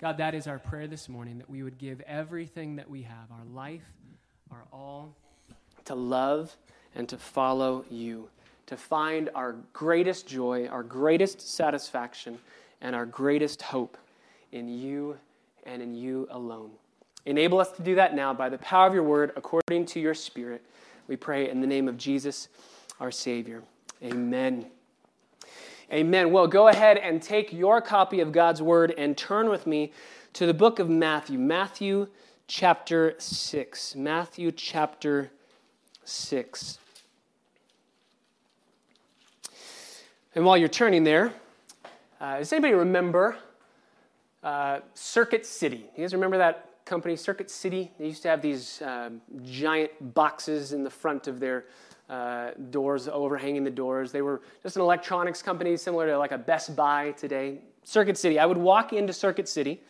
God, that is our prayer this morning that we would give everything that we have, our life, our all, to love and to follow you, to find our greatest joy, our greatest satisfaction, and our greatest hope in you and in you alone. Enable us to do that now by the power of your word, according to your spirit. We pray in the name of Jesus, our Savior. Amen. Amen. Well, go ahead and take your copy of God's Word and turn with me to the book of Matthew. Matthew chapter 6. Matthew chapter 6. And while you're turning there, uh, does anybody remember uh, Circuit City? You guys remember that company, Circuit City? They used to have these uh, giant boxes in the front of their uh, doors overhanging the doors. They were just an electronics company similar to like a Best Buy today. Circuit City. I would walk into Circuit City,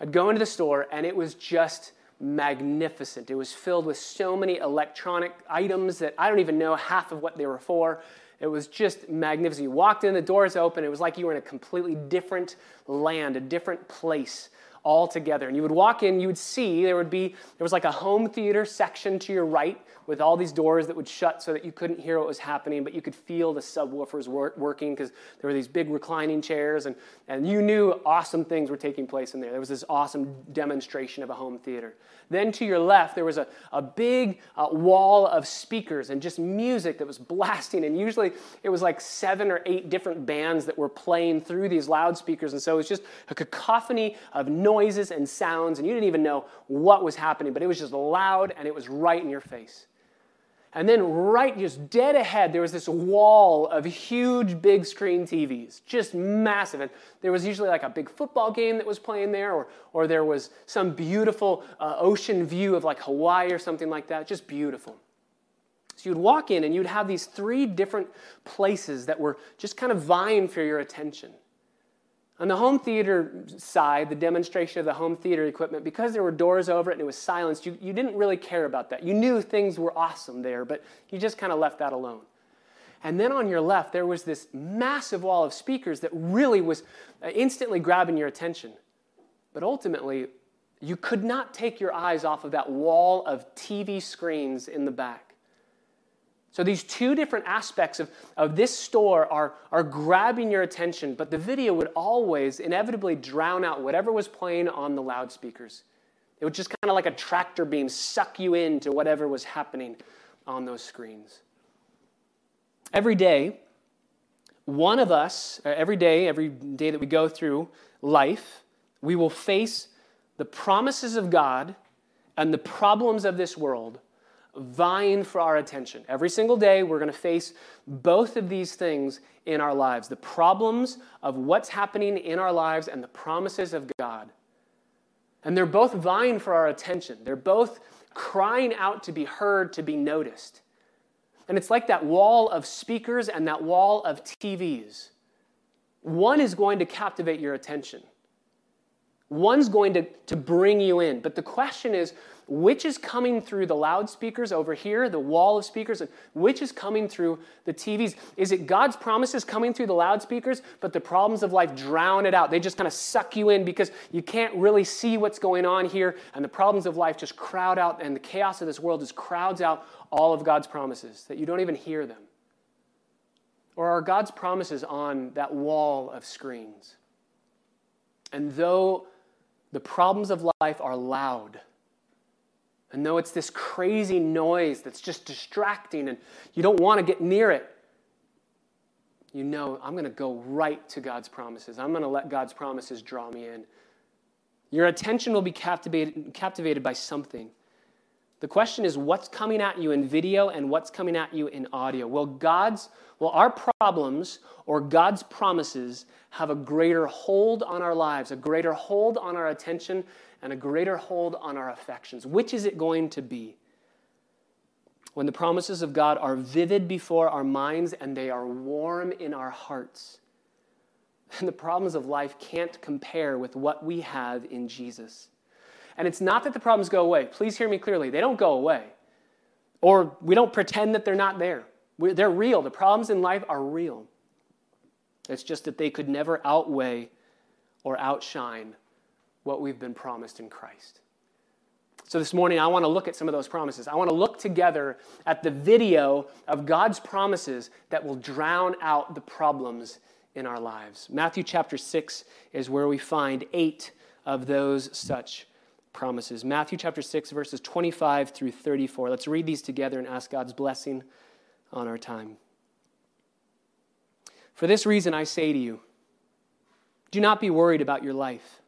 I'd go into the store, and it was just magnificent. It was filled with so many electronic items that I don't even know half of what they were for. It was just magnificent. You walked in, the doors open. It was like you were in a completely different land, a different place altogether. And you would walk in, you would see there would be, there was like a home theater section to your right with all these doors that would shut so that you couldn't hear what was happening, but you could feel the subwoofers work, working because there were these big reclining chairs, and, and you knew awesome things were taking place in there. There was this awesome demonstration of a home theater. Then to your left, there was a, a big uh, wall of speakers and just music that was blasting. And usually it was like seven or eight different bands that were playing through these loudspeakers. And so it was just a cacophony of noises and sounds. And you didn't even know what was happening, but it was just loud and it was right in your face. And then, right just dead ahead, there was this wall of huge big screen TVs, just massive. And there was usually like a big football game that was playing there, or, or there was some beautiful uh, ocean view of like Hawaii or something like that, just beautiful. So you'd walk in and you'd have these three different places that were just kind of vying for your attention. On the home theater side, the demonstration of the home theater equipment, because there were doors over it and it was silenced, you, you didn't really care about that. You knew things were awesome there, but you just kind of left that alone. And then on your left, there was this massive wall of speakers that really was uh, instantly grabbing your attention. But ultimately, you could not take your eyes off of that wall of TV screens in the back. So these two different aspects of, of this store are, are grabbing your attention, but the video would always inevitably drown out whatever was playing on the loudspeakers. It would just kind of like a tractor beam suck you into whatever was happening on those screens. Every day, one of us, uh, every day, every day that we go through life, we will face the promises of God and the problems of this world vying for our attention. Every single day, we're going to face both of these things in our lives the problems of what's happening in our lives and the promises of God. And they're both vying for our attention, they're both crying out to be heard, to be noticed. And it's like that wall of speakers and that wall of TVs. One is going to captivate your attention. One's going to, to bring you in. But the question is, which is coming through the loudspeakers over here, the wall of speakers, and which is coming through the TVs? Is it God's promises coming through the loudspeakers, but the problems of life drown it out? They just kind of suck you in because you can't really see what's going on here, and the problems of life just crowd out, and the chaos of this world just crowds out all of God's promises, that you don't even hear them? Or are God's promises on that wall of screens? And though the problems of life are loud, and though it's this crazy noise that's just distracting and you don't want to get near it, you know, I'm going to go right to God's promises. I'm going to let God's promises draw me in. Your attention will be captivated, captivated by something. The question is what's coming at you in video and what's coming at you in audio? Will God's will our problems or God's promises have a greater hold on our lives, a greater hold on our attention and a greater hold on our affections. Which is it going to be? When the promises of God are vivid before our minds and they are warm in our hearts. And the problems of life can't compare with what we have in Jesus. And it's not that the problems go away. Please hear me clearly. They don't go away. Or we don't pretend that they're not there. We're, they're real. The problems in life are real. It's just that they could never outweigh or outshine what we've been promised in Christ. So, this morning, I want to look at some of those promises. I want to look together at the video of God's promises that will drown out the problems in our lives. Matthew chapter 6 is where we find eight of those such promises. Matthew chapter 6, verses 25 through 34. Let's read these together and ask God's blessing on our time. For this reason, I say to you, do not be worried about your life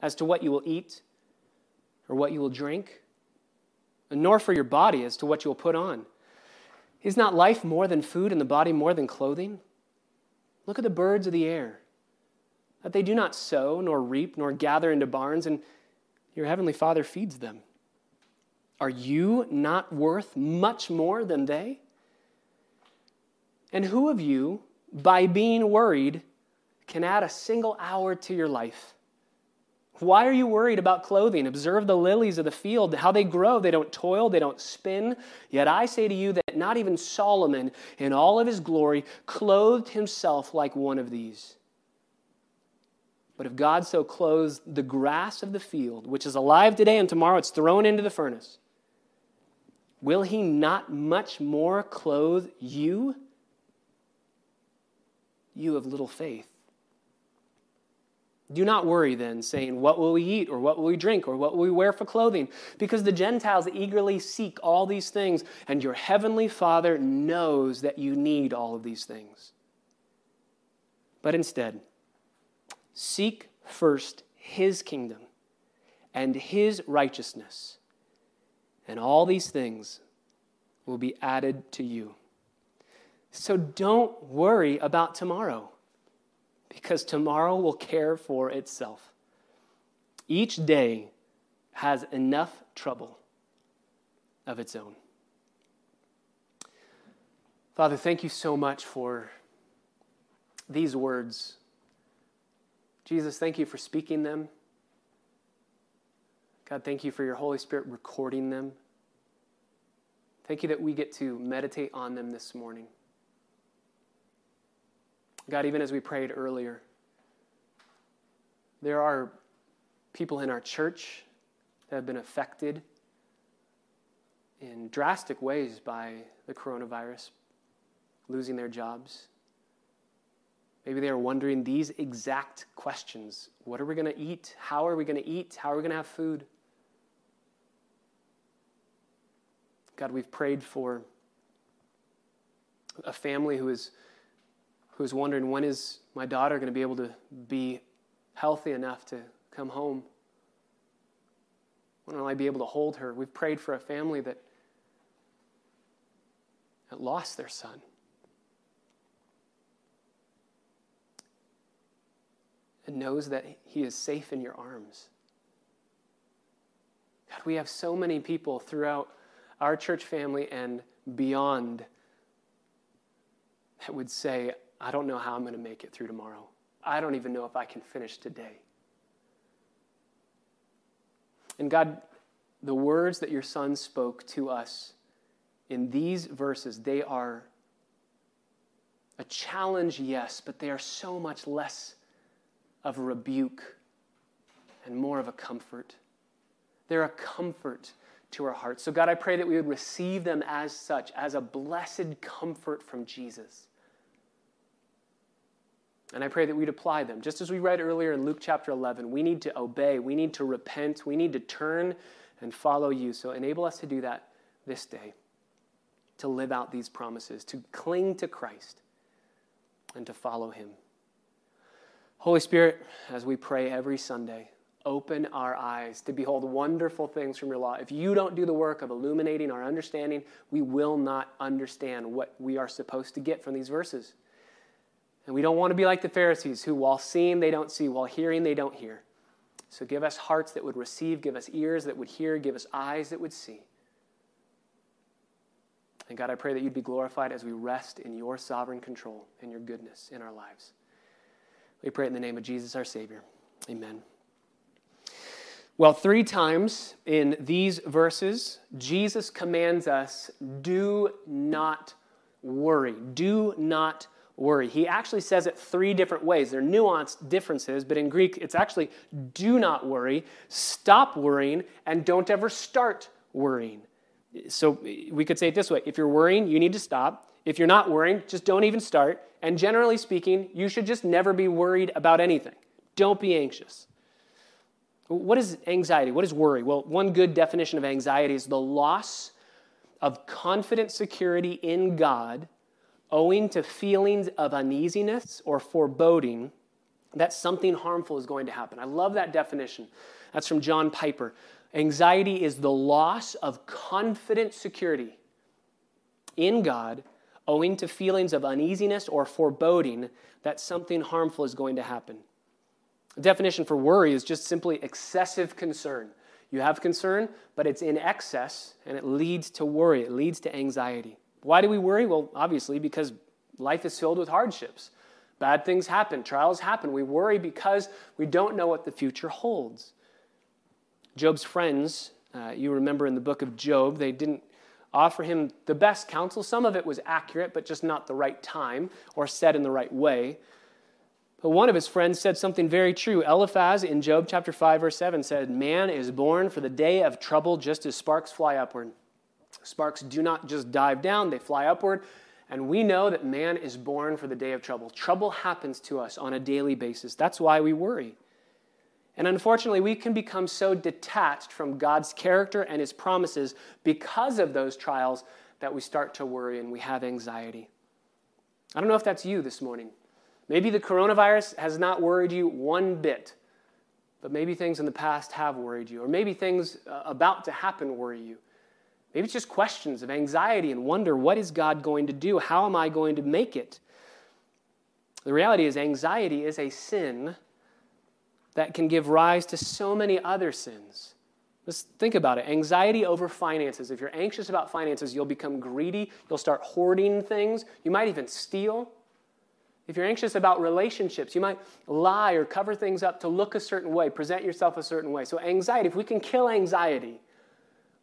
as to what you will eat or what you will drink, nor for your body as to what you will put on. Is not life more than food and the body more than clothing? Look at the birds of the air, that they do not sow, nor reap, nor gather into barns, and your heavenly Father feeds them. Are you not worth much more than they? And who of you, by being worried, can add a single hour to your life? Why are you worried about clothing? Observe the lilies of the field, how they grow. They don't toil, they don't spin. Yet I say to you that not even Solomon, in all of his glory, clothed himself like one of these. But if God so clothes the grass of the field, which is alive today and tomorrow it's thrown into the furnace, will he not much more clothe you? You of little faith. Do not worry then, saying, What will we eat, or what will we drink, or what will we wear for clothing? Because the Gentiles eagerly seek all these things, and your heavenly Father knows that you need all of these things. But instead, seek first his kingdom and his righteousness, and all these things will be added to you. So don't worry about tomorrow because tomorrow will care for itself. Each day has enough trouble of its own. Father, thank you so much for these words. Jesus, thank you for speaking them. God, thank you for your Holy Spirit recording them. Thank you that we get to meditate on them this morning. God, even as we prayed earlier, there are people in our church that have been affected in drastic ways by the coronavirus, losing their jobs. Maybe they are wondering these exact questions What are we going to eat? How are we going to eat? How are we going to have food? God, we've prayed for a family who is who's wondering when is my daughter going to be able to be healthy enough to come home? When will I be able to hold her? We've prayed for a family that, that lost their son. And knows that he is safe in your arms. God, we have so many people throughout our church family and beyond that would say, I don't know how I'm going to make it through tomorrow. I don't even know if I can finish today. And God, the words that your son spoke to us in these verses, they are a challenge, yes, but they are so much less of a rebuke and more of a comfort. They're a comfort to our hearts. So, God, I pray that we would receive them as such, as a blessed comfort from Jesus. And I pray that we'd apply them. Just as we read earlier in Luke chapter 11, we need to obey, we need to repent, we need to turn and follow you. So enable us to do that this day, to live out these promises, to cling to Christ, and to follow him. Holy Spirit, as we pray every Sunday, open our eyes to behold wonderful things from your law. If you don't do the work of illuminating our understanding, we will not understand what we are supposed to get from these verses. And we don't want to be like the Pharisees who, while seeing, they don't see, while hearing, they don't hear. So give us hearts that would receive, give us ears that would hear, give us eyes that would see. And God, I pray that you'd be glorified as we rest in your sovereign control and your goodness in our lives. We pray in the name of Jesus, our Savior. Amen. Well, three times in these verses, Jesus commands us do not worry. Do not worry. He actually says it three different ways. They're nuanced differences, but in Greek, it's actually do not worry, stop worrying, and don't ever start worrying. So we could say it this way if you're worrying, you need to stop. If you're not worrying, just don't even start. And generally speaking, you should just never be worried about anything. Don't be anxious. What is anxiety? What is worry? Well, one good definition of anxiety is the loss of confident security in God owing to feelings of uneasiness or foreboding that something harmful is going to happen. I love that definition. That's from John Piper. Anxiety is the loss of confident security in God owing to feelings of uneasiness or foreboding that something harmful is going to happen. The definition for worry is just simply excessive concern. You have concern, but it's in excess and it leads to worry, it leads to anxiety. Why do we worry? Well, obviously, because life is filled with hardships. Bad things happen, trials happen. We worry because we don't know what the future holds. Job's friends, uh, you remember in the book of Job, they didn't offer him the best counsel. Some of it was accurate, but just not the right time or said in the right way. But one of his friends said something very true. Eliphaz in Job chapter 5, verse 7 said, Man is born for the day of trouble just as sparks fly upward. Sparks do not just dive down, they fly upward. And we know that man is born for the day of trouble. Trouble happens to us on a daily basis. That's why we worry. And unfortunately, we can become so detached from God's character and his promises because of those trials that we start to worry and we have anxiety. I don't know if that's you this morning. Maybe the coronavirus has not worried you one bit, but maybe things in the past have worried you, or maybe things uh, about to happen worry you. Maybe it's just questions of anxiety and wonder what is God going to do? How am I going to make it? The reality is, anxiety is a sin that can give rise to so many other sins. Let's think about it. Anxiety over finances. If you're anxious about finances, you'll become greedy. You'll start hoarding things. You might even steal. If you're anxious about relationships, you might lie or cover things up to look a certain way, present yourself a certain way. So, anxiety, if we can kill anxiety,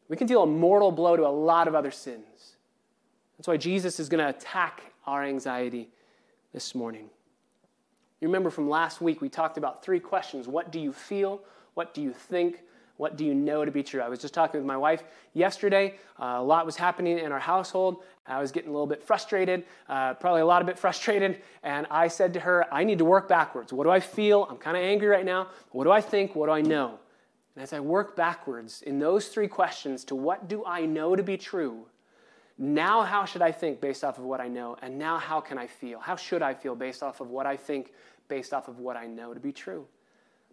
we can deal a mortal blow to a lot of other sins. That's why Jesus is going to attack our anxiety this morning. You remember from last week, we talked about three questions What do you feel? What do you think? What do you know to be true? I was just talking with my wife yesterday. Uh, a lot was happening in our household. I was getting a little bit frustrated, uh, probably a lot of bit frustrated. And I said to her, I need to work backwards. What do I feel? I'm kind of angry right now. What do I think? What do I know? And as I work backwards in those three questions to what do I know to be true, now how should I think based off of what I know? And now how can I feel? How should I feel based off of what I think, based off of what I know to be true?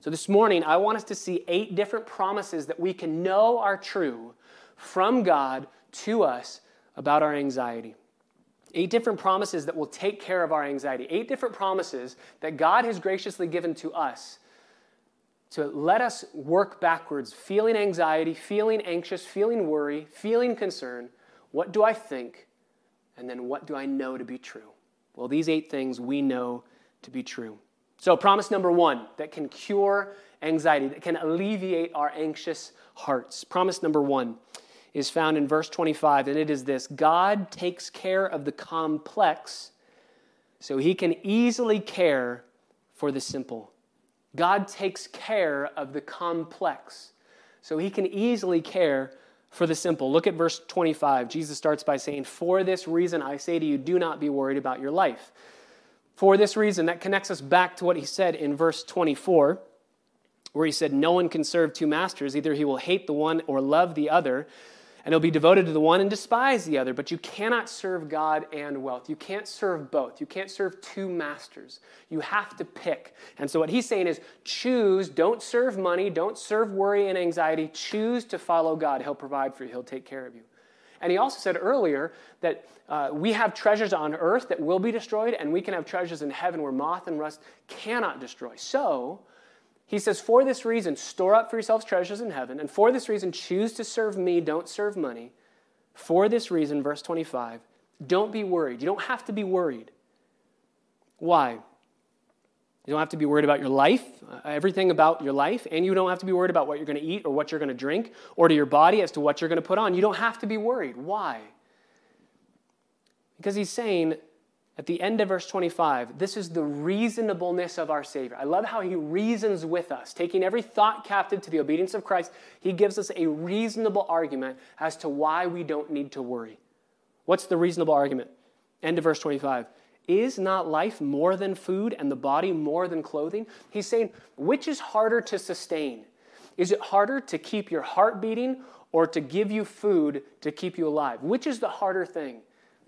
So this morning, I want us to see eight different promises that we can know are true from God to us about our anxiety. Eight different promises that will take care of our anxiety. Eight different promises that God has graciously given to us to let us work backwards, feeling anxiety, feeling anxious, feeling worry, feeling concern. What do I think? And then what do I know to be true? Well, these eight things we know to be true. So, promise number one that can cure anxiety, that can alleviate our anxious hearts. Promise number one is found in verse 25, and it is this God takes care of the complex so he can easily care for the simple. God takes care of the complex, so he can easily care for the simple. Look at verse 25. Jesus starts by saying, For this reason I say to you, do not be worried about your life. For this reason, that connects us back to what he said in verse 24, where he said, No one can serve two masters. Either he will hate the one or love the other, and he'll be devoted to the one and despise the other. But you cannot serve God and wealth. You can't serve both. You can't serve two masters. You have to pick. And so, what he's saying is choose, don't serve money, don't serve worry and anxiety. Choose to follow God. He'll provide for you, He'll take care of you. And he also said earlier that uh, we have treasures on earth that will be destroyed, and we can have treasures in heaven where moth and rust cannot destroy. So, he says, For this reason, store up for yourselves treasures in heaven, and for this reason, choose to serve me, don't serve money. For this reason, verse 25, don't be worried. You don't have to be worried. Why? You don't have to be worried about your life, uh, everything about your life, and you don't have to be worried about what you're going to eat or what you're going to drink or to your body as to what you're going to put on. You don't have to be worried. Why? Because he's saying at the end of verse 25, this is the reasonableness of our Savior. I love how he reasons with us. Taking every thought captive to the obedience of Christ, he gives us a reasonable argument as to why we don't need to worry. What's the reasonable argument? End of verse 25. Is not life more than food and the body more than clothing? He's saying, which is harder to sustain? Is it harder to keep your heart beating or to give you food to keep you alive? Which is the harder thing?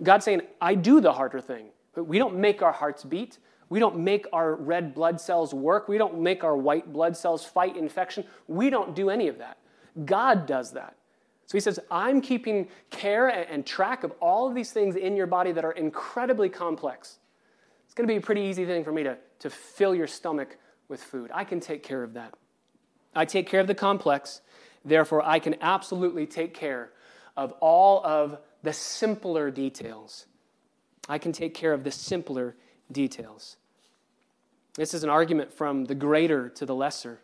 God's saying, I do the harder thing. We don't make our hearts beat. We don't make our red blood cells work. We don't make our white blood cells fight infection. We don't do any of that. God does that. So he says, I'm keeping care and track of all of these things in your body that are incredibly complex. It's going to be a pretty easy thing for me to, to fill your stomach with food. I can take care of that. I take care of the complex, therefore, I can absolutely take care of all of the simpler details. I can take care of the simpler details. This is an argument from the greater to the lesser.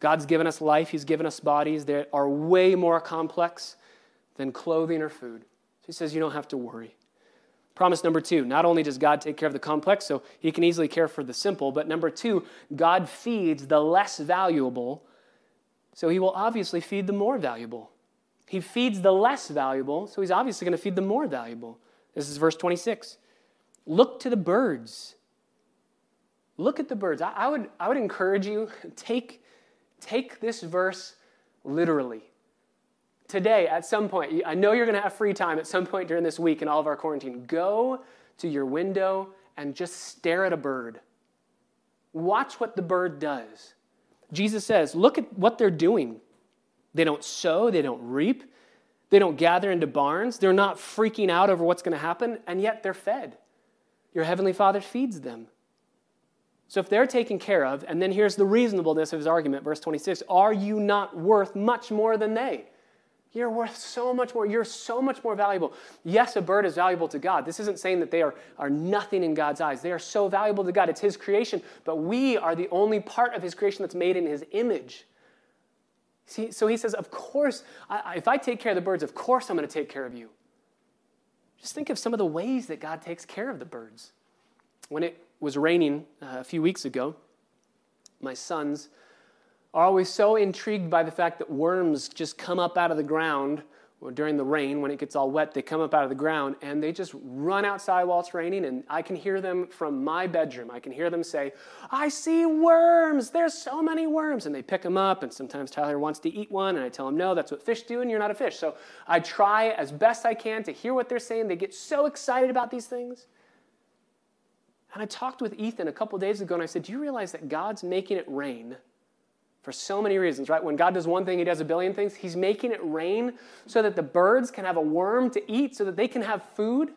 God's given us life, He's given us bodies that are way more complex than clothing or food. So He says you don't have to worry. Promise number two not only does God take care of the complex, so He can easily care for the simple, but number two, God feeds the less valuable, so He will obviously feed the more valuable. He feeds the less valuable, so He's obviously going to feed the more valuable. This is verse 26. Look to the birds. Look at the birds. I, I would, I would encourage you, take, take this verse literally. Today, at some point, I know you're going to have free time at some point during this week in all of our quarantine. Go to your window and just stare at a bird. Watch what the bird does. Jesus says, Look at what they're doing. They don't sow, they don't reap, they don't gather into barns. They're not freaking out over what's going to happen, and yet they're fed. Your heavenly Father feeds them. So if they're taken care of, and then here's the reasonableness of his argument, verse 26 Are you not worth much more than they? You're worth so much more. You're so much more valuable. Yes, a bird is valuable to God. This isn't saying that they are, are nothing in God's eyes. They are so valuable to God. It's His creation, but we are the only part of His creation that's made in His image. See, so he says, Of course, I, if I take care of the birds, of course I'm going to take care of you. Just think of some of the ways that God takes care of the birds. When it was raining uh, a few weeks ago, my sons are always so intrigued by the fact that worms just come up out of the ground during the rain, when it gets all wet, they come up out of the ground and they just run outside while it's raining. And I can hear them from my bedroom. I can hear them say, I see worms. There's so many worms. And they pick them up. And sometimes Tyler wants to eat one. And I tell him, no, that's what fish do. And you're not a fish. So I try as best I can to hear what they're saying. They get so excited about these things. And I talked with Ethan a couple days ago and I said, Do you realize that God's making it rain for so many reasons, right? When God does one thing, He does a billion things. He's making it rain so that the birds can have a worm to eat, so that they can have food.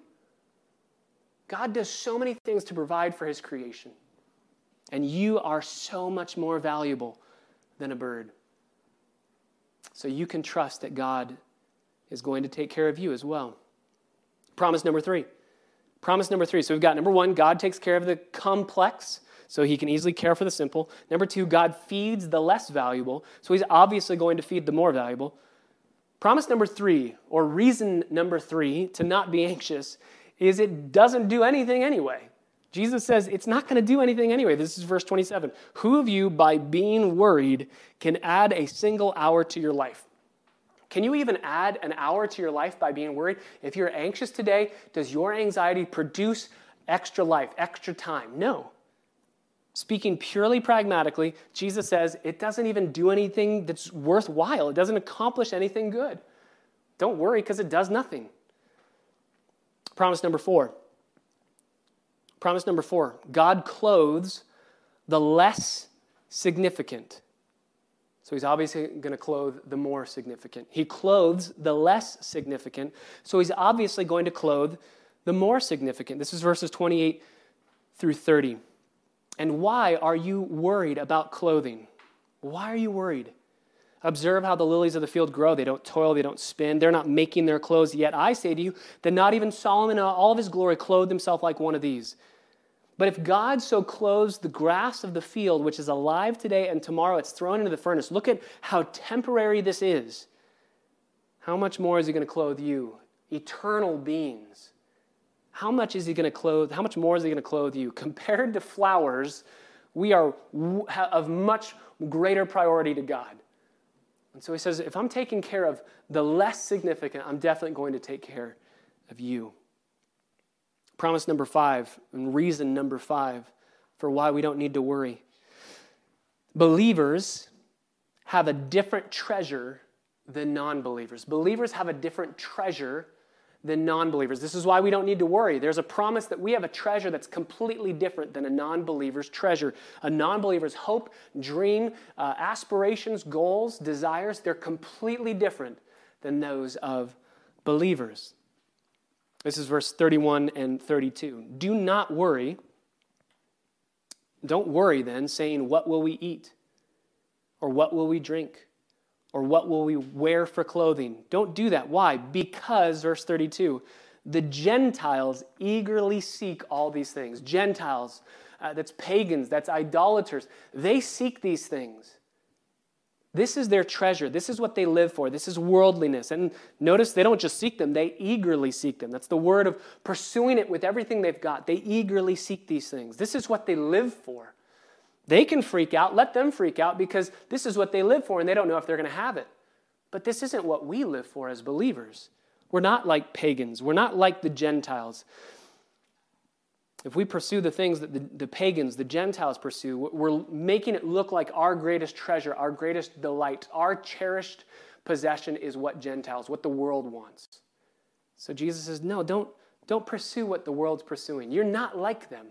God does so many things to provide for His creation. And you are so much more valuable than a bird. So you can trust that God is going to take care of you as well. Promise number three. Promise number three. So we've got number one, God takes care of the complex so he can easily care for the simple. Number two, God feeds the less valuable, so he's obviously going to feed the more valuable. Promise number three, or reason number three to not be anxious, is it doesn't do anything anyway. Jesus says it's not going to do anything anyway. This is verse 27. Who of you, by being worried, can add a single hour to your life? Can you even add an hour to your life by being worried? If you're anxious today, does your anxiety produce extra life, extra time? No. Speaking purely pragmatically, Jesus says it doesn't even do anything that's worthwhile. It doesn't accomplish anything good. Don't worry because it does nothing. Promise number four. Promise number four God clothes the less significant. So he's obviously going to clothe the more significant. He clothes the less significant. So he's obviously going to clothe the more significant. This is verses 28 through 30. And why are you worried about clothing? Why are you worried? Observe how the lilies of the field grow. They don't toil, they don't spin, they're not making their clothes. Yet I say to you that not even Solomon in all of his glory clothed himself like one of these. But if God so clothes the grass of the field, which is alive today and tomorrow it's thrown into the furnace, look at how temporary this is. How much more is he going to clothe you, eternal beings? How much is he going to clothe? How much more is he going to clothe you? Compared to flowers, we are of much greater priority to God. And so he says, if I'm taking care of the less significant, I'm definitely going to take care of you. Promise number five, and reason number five for why we don't need to worry. Believers have a different treasure than non believers. Believers have a different treasure than non believers. This is why we don't need to worry. There's a promise that we have a treasure that's completely different than a non believer's treasure. A non believer's hope, dream, uh, aspirations, goals, desires, they're completely different than those of believers. This is verse 31 and 32. Do not worry. Don't worry then, saying, What will we eat? Or what will we drink? Or what will we wear for clothing? Don't do that. Why? Because, verse 32, the Gentiles eagerly seek all these things. Gentiles, uh, that's pagans, that's idolaters, they seek these things. This is their treasure. This is what they live for. This is worldliness. And notice they don't just seek them, they eagerly seek them. That's the word of pursuing it with everything they've got. They eagerly seek these things. This is what they live for. They can freak out. Let them freak out because this is what they live for and they don't know if they're going to have it. But this isn't what we live for as believers. We're not like pagans, we're not like the Gentiles. If we pursue the things that the, the, pagans, the Gentiles pursue, we're making it look like our greatest treasure, our greatest delight, our cherished possession is what Gentiles, what the world wants. So Jesus says, no, don't, don't pursue what the world's pursuing. You're not like them.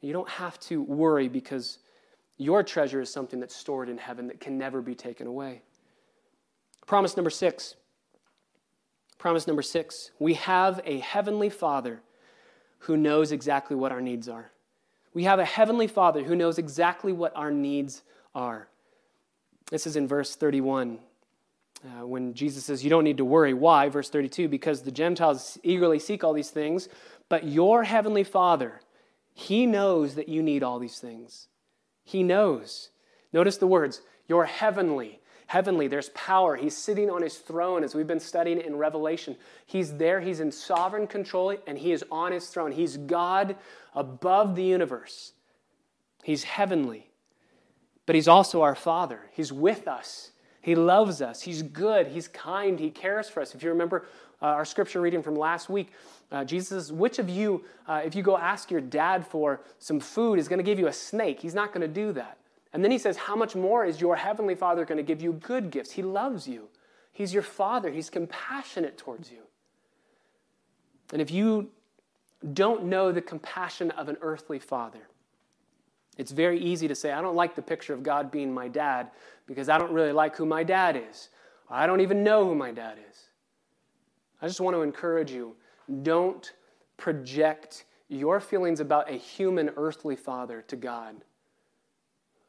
You don't have to worry because your treasure is something that's stored in heaven that can never be taken away. Promise number six. Promise number six. We have a heavenly Father who knows exactly what our needs are. We have a heavenly Father who knows exactly what our needs are. This is in verse 31. Uh, when Jesus says, You don't need to worry. Why? Verse 32 Because the Gentiles eagerly seek all these things, but your heavenly Father he knows that you need all these things. He knows. Notice the words, your heavenly. Heavenly, there's power. He's sitting on his throne as we've been studying in Revelation. He's there, he's in sovereign control, and he is on his throne. He's God above the universe. He's heavenly. But he's also our Father. He's with us. He loves us. He's good. He's kind. He cares for us. If you remember uh, our scripture reading from last week, uh, Jesus says, Which of you, uh, if you go ask your dad for some food, is going to give you a snake? He's not going to do that. And then he says, How much more is your heavenly Father going to give you good gifts? He loves you, He's your Father, He's compassionate towards you. And if you don't know the compassion of an earthly father, it's very easy to say, I don't like the picture of God being my dad because I don't really like who my dad is. I don't even know who my dad is. I just want to encourage you don't project your feelings about a human earthly father to God.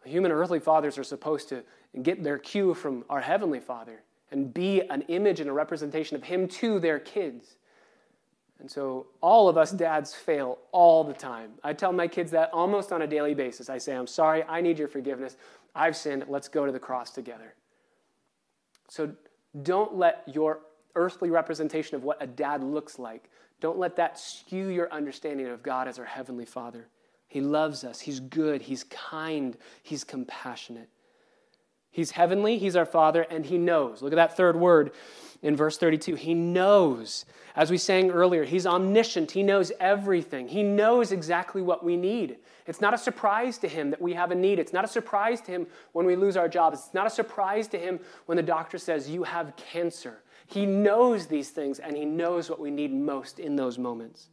Human earthly fathers are supposed to get their cue from our heavenly father and be an image and a representation of him to their kids. And so all of us dads fail all the time. I tell my kids that almost on a daily basis. I say, I'm sorry, I need your forgiveness. I've sinned. Let's go to the cross together. So don't let your earthly representation of what a dad looks like. Don't let that skew your understanding of God as our Heavenly Father. He loves us, He's good, He's kind, He's compassionate. He's heavenly, He's our Father, and He knows. Look at that third word in verse 32. He knows. As we sang earlier, He's omniscient, He knows everything, He knows exactly what we need. It's not a surprise to Him that we have a need. It's not a surprise to Him when we lose our jobs. It's not a surprise to Him when the doctor says, You have cancer. He knows these things and He knows what we need most in those moments.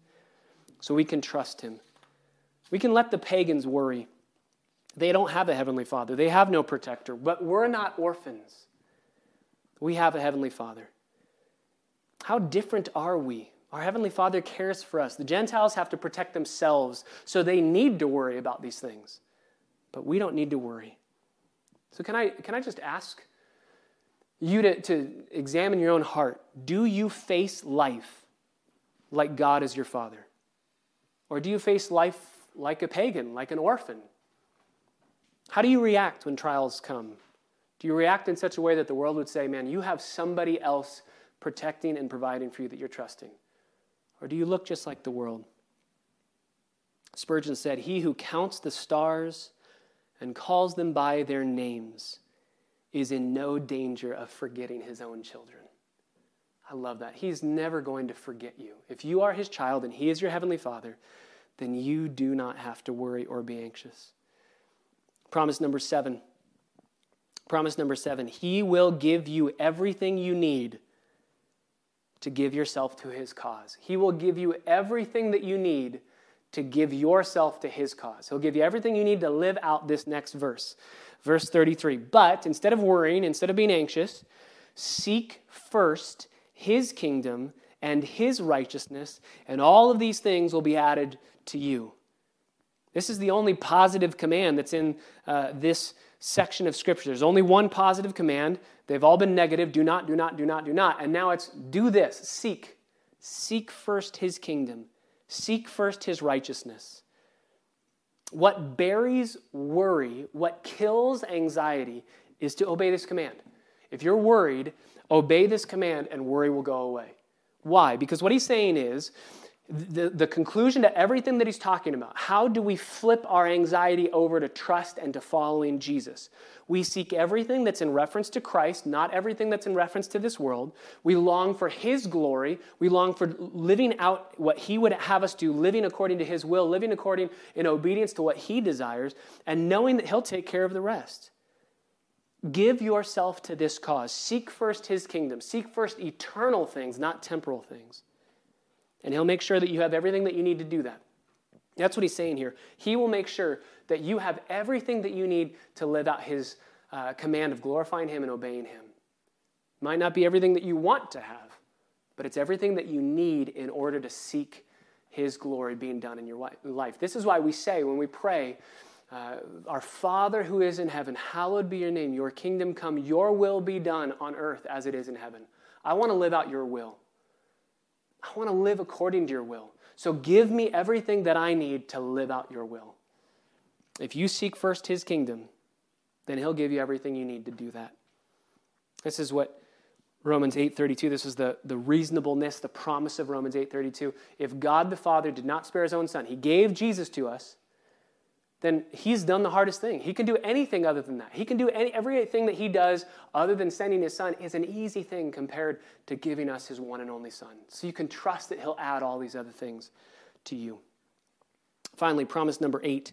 So we can trust Him. We can let the pagans worry. They don't have a Heavenly Father, they have no protector, but we're not orphans. We have a Heavenly Father. How different are we? Our Heavenly Father cares for us. The Gentiles have to protect themselves, so they need to worry about these things. But we don't need to worry. So, can I, can I just ask? you to, to examine your own heart. Do you face life like God is your father? Or do you face life like a pagan, like an orphan? How do you react when trials come? Do you react in such a way that the world would say, man, you have somebody else protecting and providing for you that you're trusting? Or do you look just like the world? Spurgeon said, He who counts the stars and calls them by their names is in no danger of forgetting his own children. I love that. He's never going to forget you. If you are his child and he is your heavenly father, then you do not have to worry or be anxious. Promise number seven. Promise number seven. He will give you everything you need to give yourself to his cause. He will give you everything that you need to give yourself to his cause. He'll give you everything you need to live out this next verse. Verse 33. But instead of worrying, instead of being anxious, seek first his kingdom and his righteousness, and all of these things will be added to you. This is the only positive command that's in uh, this section of Scripture. There's only one positive command. They've all been negative do not, do not, do not, do not. And now it's do this seek. Seek first his kingdom, seek first his righteousness. What buries worry, what kills anxiety, is to obey this command. If you're worried, obey this command and worry will go away. Why? Because what he's saying is the, the conclusion to everything that he's talking about. How do we flip our anxiety over to trust and to following Jesus? We seek everything that's in reference to Christ, not everything that's in reference to this world. We long for his glory. We long for living out what he would have us do, living according to his will, living according in obedience to what he desires, and knowing that he'll take care of the rest. Give yourself to this cause. Seek first his kingdom. Seek first eternal things, not temporal things and He'll make sure that you have everything that you need to do that. That's what He's saying here. He will make sure that you have everything that you need to live out His uh, command of glorifying Him and obeying Him. Might not be everything that you want to have, but it's everything that you need in order to seek His glory being done in your life. This is why we say when we pray, uh, Our Father who is in heaven, hallowed be your name, your kingdom come, your will be done on earth as it is in heaven. I want to live out your will. I want to live according to your will. So give me everything that I need to live out your will. If you seek first his kingdom, then he'll give you everything you need to do that. This is what Romans 8:32 this is the, the reasonableness the promise of Romans 8:32 if God the Father did not spare his own son he gave Jesus to us then he's done the hardest thing. He can do anything other than that. He can do any, everything that he does other than sending his son is an easy thing compared to giving us his one and only son. So you can trust that he'll add all these other things to you. Finally, promise number eight.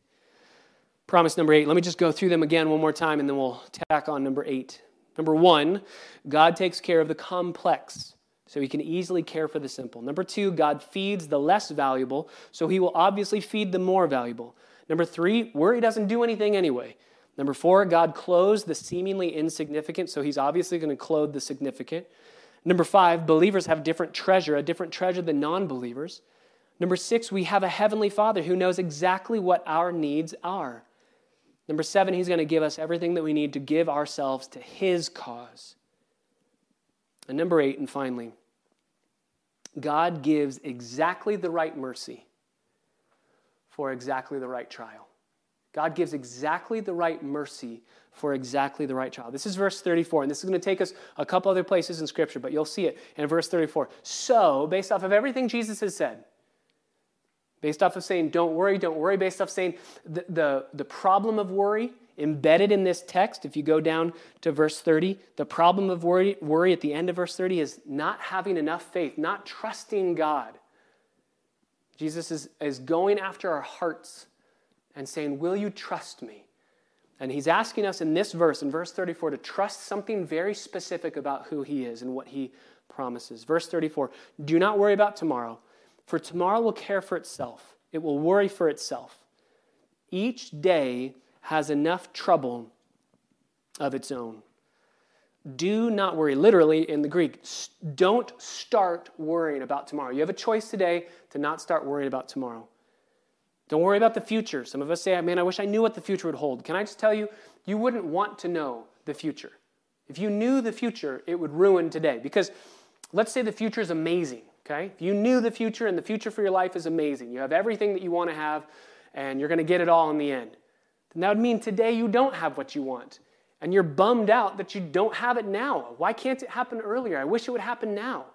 Promise number eight. Let me just go through them again one more time and then we'll tack on number eight. Number one, God takes care of the complex so he can easily care for the simple. Number two, God feeds the less valuable, so he will obviously feed the more valuable. Number three, worry doesn't do anything anyway. Number four, God clothes the seemingly insignificant, so he's obviously going to clothe the significant. Number five, believers have different treasure, a different treasure than non believers. Number six, we have a heavenly Father who knows exactly what our needs are. Number seven, he's going to give us everything that we need to give ourselves to his cause. And number eight, and finally, God gives exactly the right mercy for exactly the right trial. God gives exactly the right mercy for exactly the right trial. This is verse 34, and this is going to take us a couple other places in Scripture, but you'll see it in verse 34. So, based off of everything Jesus has said, based off of saying, don't worry, don't worry, based off saying the, the, the problem of worry embedded in this text, if you go down to verse 30, the problem of worry, worry at the end of verse 30 is not having enough faith, not trusting God. Jesus is, is going after our hearts and saying, Will you trust me? And he's asking us in this verse, in verse 34, to trust something very specific about who he is and what he promises. Verse 34 Do not worry about tomorrow, for tomorrow will care for itself, it will worry for itself. Each day has enough trouble of its own. Do not worry. Literally in the Greek, don't start worrying about tomorrow. You have a choice today to not start worrying about tomorrow. Don't worry about the future. Some of us say, man, I wish I knew what the future would hold. Can I just tell you, you wouldn't want to know the future. If you knew the future, it would ruin today. Because let's say the future is amazing, okay? If you knew the future and the future for your life is amazing, you have everything that you want to have, and you're going to get it all in the end, then that would mean today you don't have what you want and you're bummed out that you don't have it now. Why can't it happen earlier? I wish it would happen now.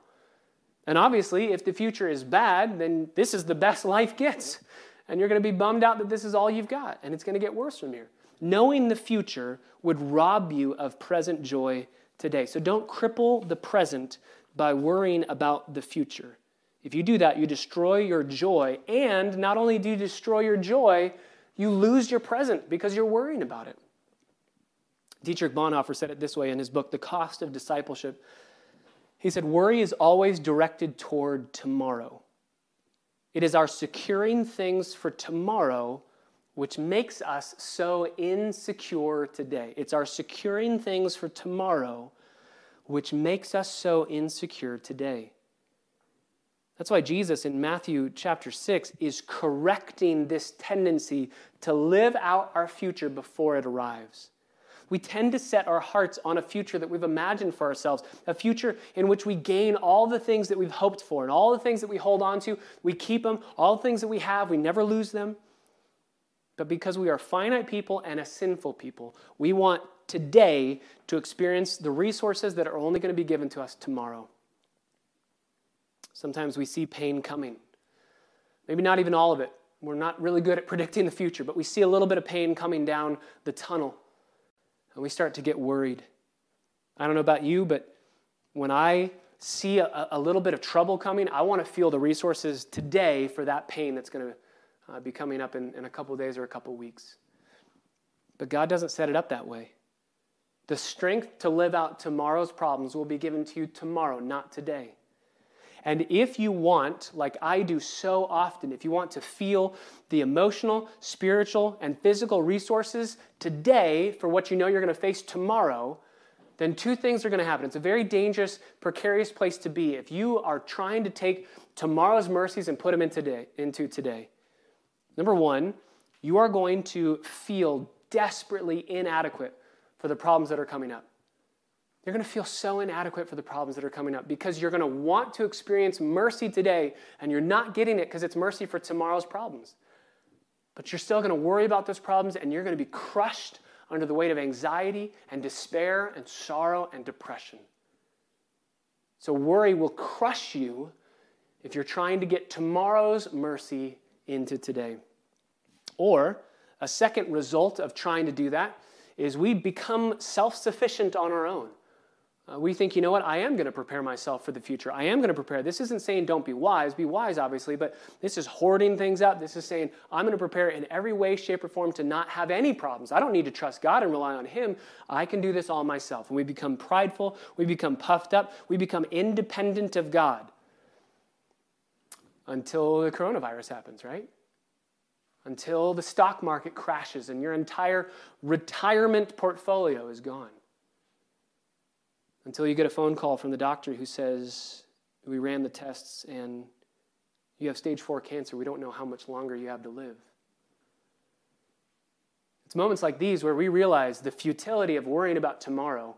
And obviously, if the future is bad, then this is the best life gets. And you're going to be bummed out that this is all you've got, and it's going to get worse from here. Knowing the future would rob you of present joy today. So don't cripple the present by worrying about the future. If you do that, you destroy your joy. And not only do you destroy your joy, you lose your present because you're worrying about it. Dietrich Bonhoeffer said it this way in his book, The Cost of Discipleship. He said, Worry is always directed toward tomorrow. It is our securing things for tomorrow which makes us so insecure today. It's our securing things for tomorrow which makes us so insecure today. That's why Jesus in Matthew chapter 6 is correcting this tendency to live out our future before it arrives. We tend to set our hearts on a future that we've imagined for ourselves, a future in which we gain all the things that we've hoped for and all the things that we hold on to, we keep them, all the things that we have, we never lose them. But because we are finite people and a sinful people, we want today to experience the resources that are only going to be given to us tomorrow. Sometimes we see pain coming. Maybe not even all of it. We're not really good at predicting the future, but we see a little bit of pain coming down the tunnel. And we start to get worried. I don't know about you, but when I see a, a little bit of trouble coming, I want to feel the resources today for that pain that's going to uh, be coming up in, in a couple days or a couple weeks. But God doesn't set it up that way. The strength to live out tomorrow's problems will be given to you tomorrow, not today. And if you want, like I do so often, if you want to feel the emotional, spiritual, and physical resources today for what you know you're going to face tomorrow, then two things are going to happen. It's a very dangerous, precarious place to be if you are trying to take tomorrow's mercies and put them in today, into today. Number one, you are going to feel desperately inadequate for the problems that are coming up. You're going to feel so inadequate for the problems that are coming up because you're going to want to experience mercy today and you're not getting it because it's mercy for tomorrow's problems. But you're still going to worry about those problems and you're going to be crushed under the weight of anxiety and despair and sorrow and depression. So, worry will crush you if you're trying to get tomorrow's mercy into today. Or, a second result of trying to do that is we become self sufficient on our own. Uh, we think, you know what, I am going to prepare myself for the future. I am going to prepare. This isn't saying don't be wise, be wise, obviously, but this is hoarding things up. This is saying I'm going to prepare in every way, shape, or form to not have any problems. I don't need to trust God and rely on Him. I can do this all myself. And we become prideful, we become puffed up, we become independent of God until the coronavirus happens, right? Until the stock market crashes and your entire retirement portfolio is gone until you get a phone call from the doctor who says, We ran the tests and you have stage four cancer. We don't know how much longer you have to live. It's moments like these where we realize the futility of worrying about tomorrow.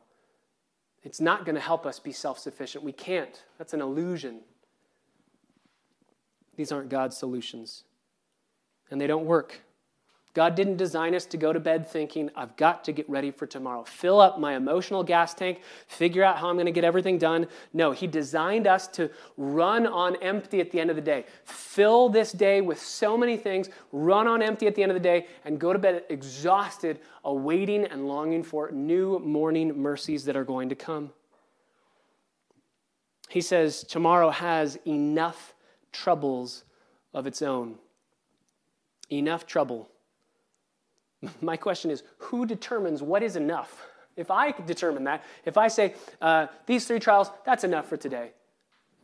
It's not going to help us be self sufficient. We can't. That's an illusion. These aren't God's solutions, and they don't work. God didn't design us to go to bed thinking, I've got to get ready for tomorrow. Fill up my emotional gas tank, figure out how I'm going to get everything done. No, He designed us to run on empty at the end of the day. Fill this day with so many things, run on empty at the end of the day, and go to bed exhausted, awaiting and longing for new morning mercies that are going to come. He says, Tomorrow has enough troubles of its own. Enough trouble My question is who determines what is enough? If I determine that, if I say uh, these three trials, that's enough for today.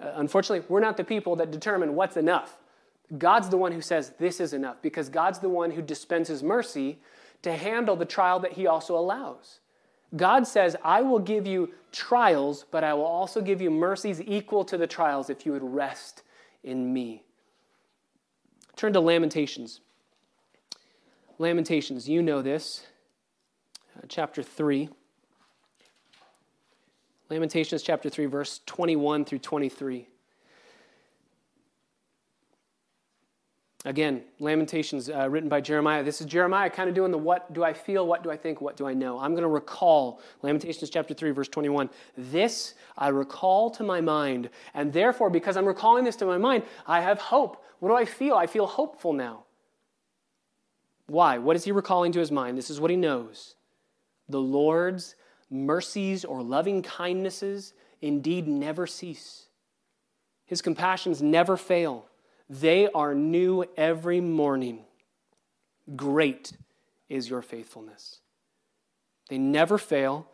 Uh, unfortunately, we're not the people that determine what's enough. God's the one who says this is enough because God's the one who dispenses mercy to handle the trial that he also allows. God says, I will give you trials, but I will also give you mercies equal to the trials if you would rest in me. Turn to Lamentations. Lamentations, you know this, uh, chapter 3. Lamentations chapter 3, verse 21 through 23. Again, Lamentations uh, written by Jeremiah. This is Jeremiah kind of doing the what do I feel, what do I think, what do I know. I'm going to recall Lamentations chapter 3, verse 21. This I recall to my mind, and therefore, because I'm recalling this to my mind, I have hope. What do I feel? I feel hopeful now. Why? What is he recalling to his mind? This is what he knows. The Lord's mercies or loving kindnesses indeed never cease, his compassions never fail. They are new every morning. Great is your faithfulness. They never fail,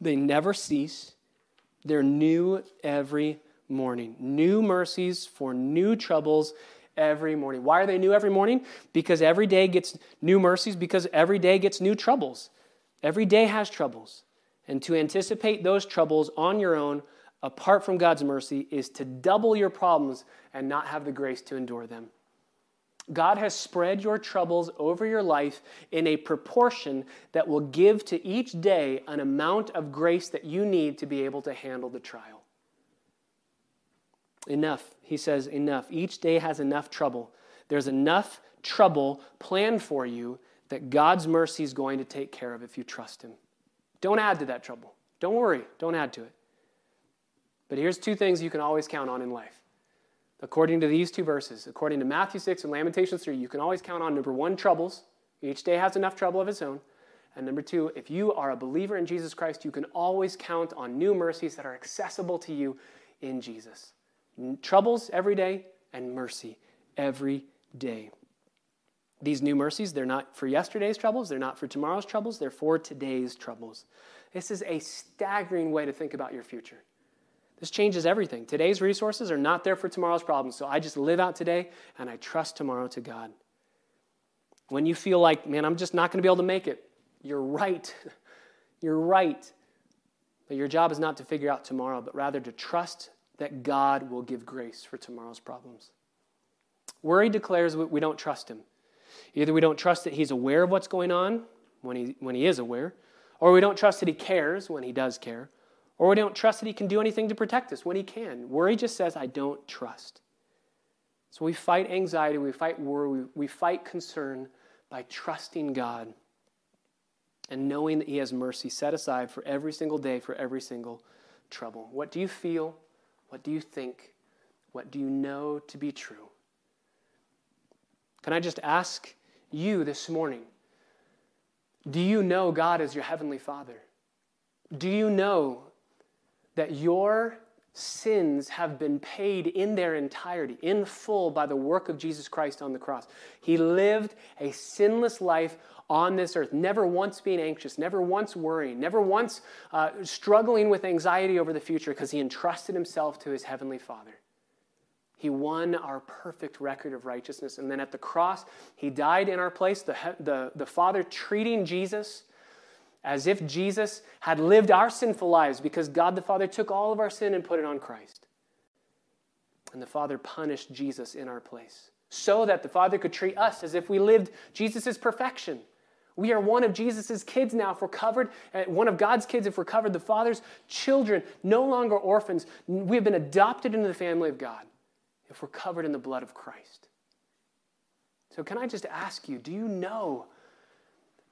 they never cease. They're new every morning. New mercies for new troubles every morning. Why are they new every morning? Because every day gets new mercies, because every day gets new troubles. Every day has troubles. And to anticipate those troubles on your own apart from God's mercy is to double your problems and not have the grace to endure them. God has spread your troubles over your life in a proportion that will give to each day an amount of grace that you need to be able to handle the trial. Enough, he says, enough. Each day has enough trouble. There's enough trouble planned for you that God's mercy is going to take care of if you trust Him. Don't add to that trouble. Don't worry. Don't add to it. But here's two things you can always count on in life. According to these two verses, according to Matthew 6 and Lamentations 3, you can always count on number one, troubles. Each day has enough trouble of its own. And number two, if you are a believer in Jesus Christ, you can always count on new mercies that are accessible to you in Jesus. Troubles every day and mercy every day. These new mercies, they're not for yesterday's troubles, they're not for tomorrow's troubles, they're for today's troubles. This is a staggering way to think about your future. This changes everything. Today's resources are not there for tomorrow's problems, so I just live out today and I trust tomorrow to God. When you feel like, man, I'm just not going to be able to make it, you're right. you're right. But your job is not to figure out tomorrow, but rather to trust that God will give grace for tomorrow's problems. Worry declares we don't trust Him. Either we don't trust that He's aware of what's going on when He, when he is aware, or we don't trust that He cares when He does care, or we don't trust that He can do anything to protect us when He can. Worry just says, I don't trust. So we fight anxiety, we fight worry, we, we fight concern by trusting God and knowing that He has mercy set aside for every single day, for every single trouble. What do you feel? What do you think? What do you know to be true? Can I just ask you this morning do you know God as your Heavenly Father? Do you know that your sins have been paid in their entirety, in full, by the work of Jesus Christ on the cross? He lived a sinless life on this earth, never once being anxious, never once worrying, never once uh, struggling with anxiety over the future because he entrusted himself to his Heavenly Father. He won our perfect record of righteousness. And then at the cross, he died in our place, the, the, the Father treating Jesus as if Jesus had lived our sinful lives because God the Father took all of our sin and put it on Christ. And the Father punished Jesus in our place so that the Father could treat us as if we lived Jesus' perfection. We are one of Jesus' kids now if we're covered, uh, one of God's kids if we're covered, the Father's children, no longer orphans. We have been adopted into the family of God if we're covered in the blood of Christ. So, can I just ask you, do you know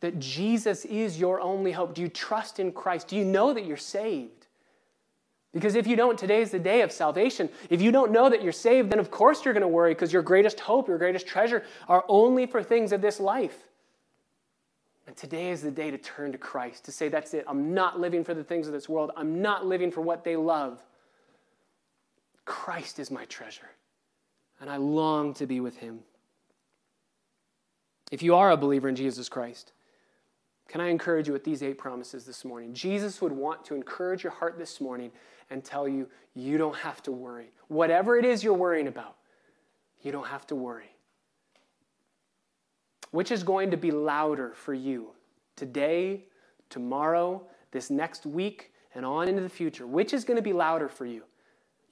that Jesus is your only hope? Do you trust in Christ? Do you know that you're saved? Because if you don't, today is the day of salvation. If you don't know that you're saved, then of course you're going to worry because your greatest hope, your greatest treasure are only for things of this life. And today is the day to turn to Christ, to say, That's it. I'm not living for the things of this world. I'm not living for what they love. Christ is my treasure and I long to be with him. If you are a believer in Jesus Christ, can I encourage you with these eight promises this morning? Jesus would want to encourage your heart this morning and tell you, you don't have to worry. Whatever it is you're worrying about, you don't have to worry. Which is going to be louder for you today, tomorrow, this next week, and on into the future? Which is going to be louder for you?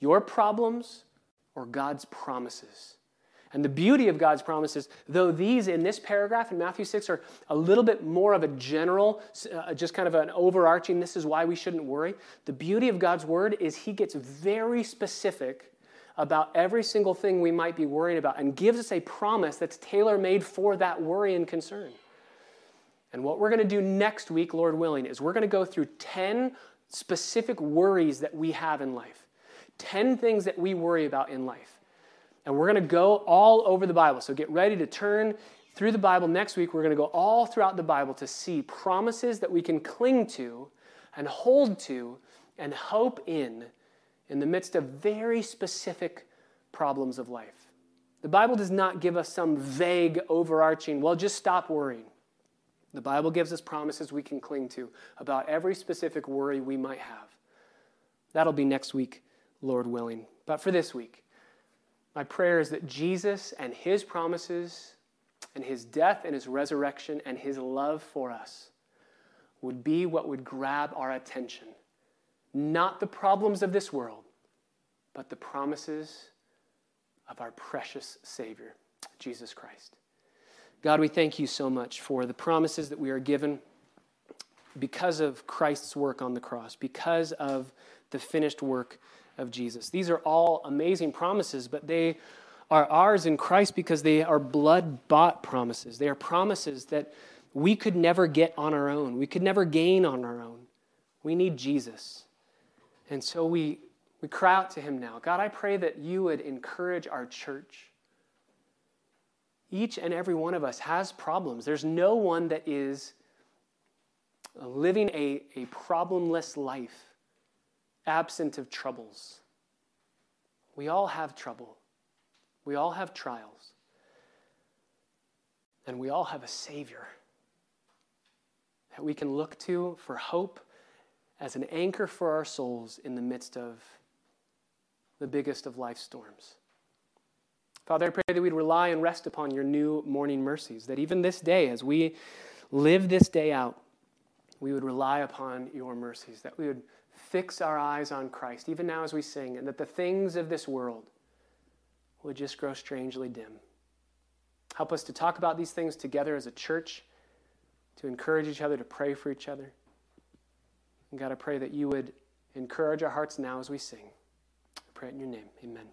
Your problems or God's promises. And the beauty of God's promises, though these in this paragraph in Matthew 6 are a little bit more of a general, uh, just kind of an overarching, this is why we shouldn't worry, the beauty of God's word is He gets very specific about every single thing we might be worrying about and gives us a promise that's tailor made for that worry and concern. And what we're going to do next week, Lord willing, is we're going to go through 10 specific worries that we have in life, 10 things that we worry about in life. And we're going to go all over the Bible. So get ready to turn through the Bible next week. We're going to go all throughout the Bible to see promises that we can cling to and hold to and hope in in the midst of very specific problems of life. The Bible does not give us some vague, overarching, well, just stop worrying. The Bible gives us promises we can cling to about every specific worry we might have. That'll be next week, Lord willing. But for this week, my prayer is that Jesus and his promises and his death and his resurrection and his love for us would be what would grab our attention not the problems of this world, but the promises of our precious Savior, Jesus Christ. God, we thank you so much for the promises that we are given because of Christ's work on the cross, because of the finished work of Jesus. These are all amazing promises, but they are ours in Christ because they are blood bought promises. They are promises that we could never get on our own, we could never gain on our own. We need Jesus. And so we, we cry out to him now God, I pray that you would encourage our church. Each and every one of us has problems. There's no one that is living a, a problemless life, absent of troubles. We all have trouble. We all have trials. And we all have a Savior that we can look to for hope as an anchor for our souls in the midst of the biggest of life's storms. Father, I pray that we'd rely and rest upon your new morning mercies, that even this day, as we live this day out, we would rely upon your mercies, that we would fix our eyes on Christ, even now as we sing, and that the things of this world would just grow strangely dim. Help us to talk about these things together as a church, to encourage each other, to pray for each other. And God, I pray that you would encourage our hearts now as we sing. I pray it in your name. Amen.